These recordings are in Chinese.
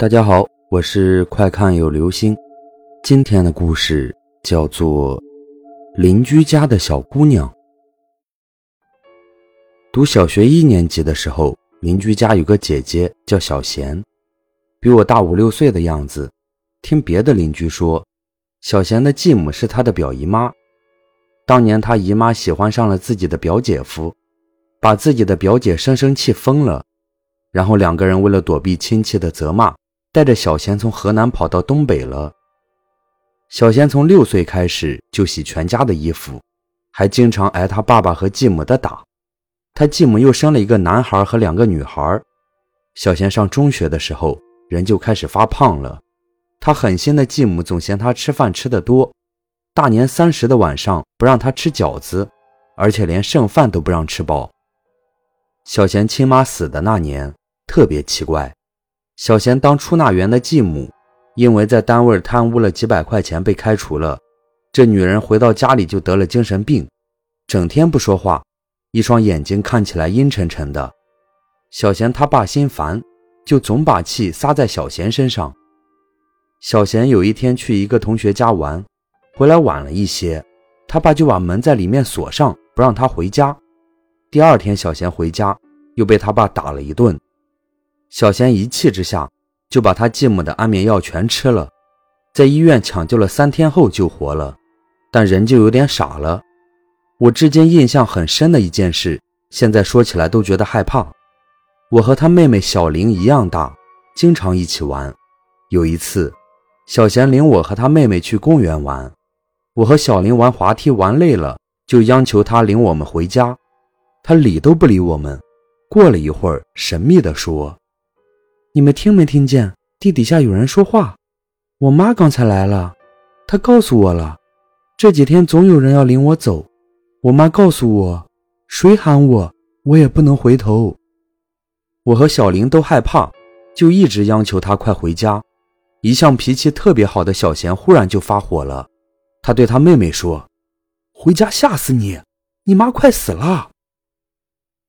大家好，我是快看有流星。今天的故事叫做《邻居家的小姑娘》。读小学一年级的时候，邻居家有个姐姐叫小贤，比我大五六岁的样子。听别的邻居说，小贤的继母是她的表姨妈。当年她姨妈喜欢上了自己的表姐夫，把自己的表姐生生气疯了，然后两个人为了躲避亲戚的责骂。带着小贤从河南跑到东北了。小贤从六岁开始就洗全家的衣服，还经常挨他爸爸和继母的打。他继母又生了一个男孩和两个女孩。小贤上中学的时候，人就开始发胖了。他狠心的继母总嫌他吃饭吃得多，大年三十的晚上不让他吃饺子，而且连剩饭都不让吃饱。小贤亲妈死的那年特别奇怪。小贤当出纳员的继母，因为在单位贪污了几百块钱被开除了。这女人回到家里就得了精神病，整天不说话，一双眼睛看起来阴沉沉的。小贤他爸心烦，就总把气撒在小贤身上。小贤有一天去一个同学家玩，回来晚了一些，他爸就把门在里面锁上，不让他回家。第二天小贤回家，又被他爸打了一顿。小贤一气之下，就把他继母的安眠药全吃了，在医院抢救了三天后救活了，但人就有点傻了。我至今印象很深的一件事，现在说起来都觉得害怕。我和他妹妹小玲一样大，经常一起玩。有一次，小贤领我和他妹妹去公园玩，我和小玲玩滑梯玩累了，就央求他领我们回家，他理都不理我们。过了一会儿，神秘地说。你们听没听见地底下有人说话？我妈刚才来了，她告诉我了，这几天总有人要领我走。我妈告诉我，谁喊我，我也不能回头。我和小玲都害怕，就一直央求她快回家。一向脾气特别好的小贤忽然就发火了，他对他妹妹说：“回家吓死你，你妈快死了。”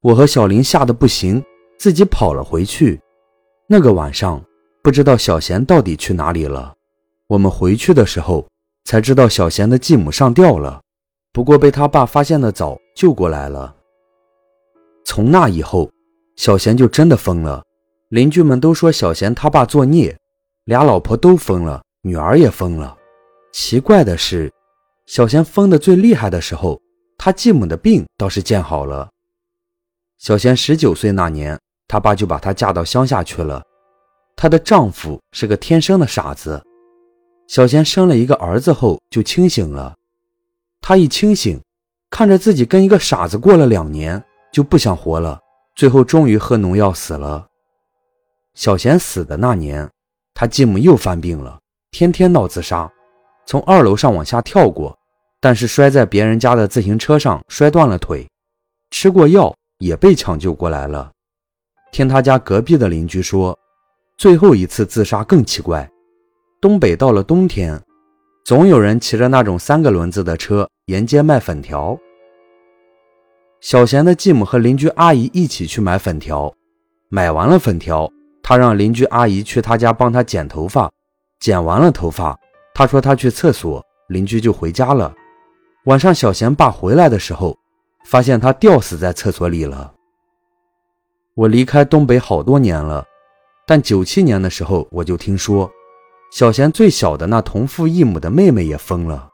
我和小玲吓得不行，自己跑了回去。那个晚上，不知道小贤到底去哪里了。我们回去的时候才知道小贤的继母上吊了，不过被他爸发现的早，救过来了。从那以后，小贤就真的疯了。邻居们都说小贤他爸作孽，俩老婆都疯了，女儿也疯了。奇怪的是，小贤疯的最厉害的时候，他继母的病倒是见好了。小贤十九岁那年。她爸就把她嫁到乡下去了。她的丈夫是个天生的傻子。小贤生了一个儿子后就清醒了。她一清醒，看着自己跟一个傻子过了两年，就不想活了。最后终于喝农药死了。小贤死的那年，他继母又犯病了，天天闹自杀，从二楼上往下跳过，但是摔在别人家的自行车上摔断了腿，吃过药也被抢救过来了。听他家隔壁的邻居说，最后一次自杀更奇怪。东北到了冬天，总有人骑着那种三个轮子的车沿街卖粉条。小贤的继母和邻居阿姨一起去买粉条，买完了粉条，他让邻居阿姨去他家帮他剪头发。剪完了头发，他说他去厕所，邻居就回家了。晚上小贤爸回来的时候，发现他吊死在厕所里了。我离开东北好多年了，但九七年的时候我就听说，小贤最小的那同父异母的妹妹也疯了。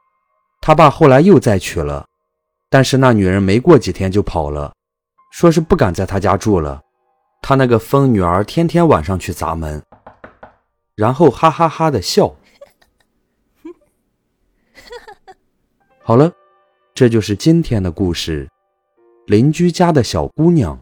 他爸后来又再娶了，但是那女人没过几天就跑了，说是不敢在他家住了。他那个疯女儿天天晚上去砸门，然后哈哈哈的笑。好了，这就是今天的故事，邻居家的小姑娘。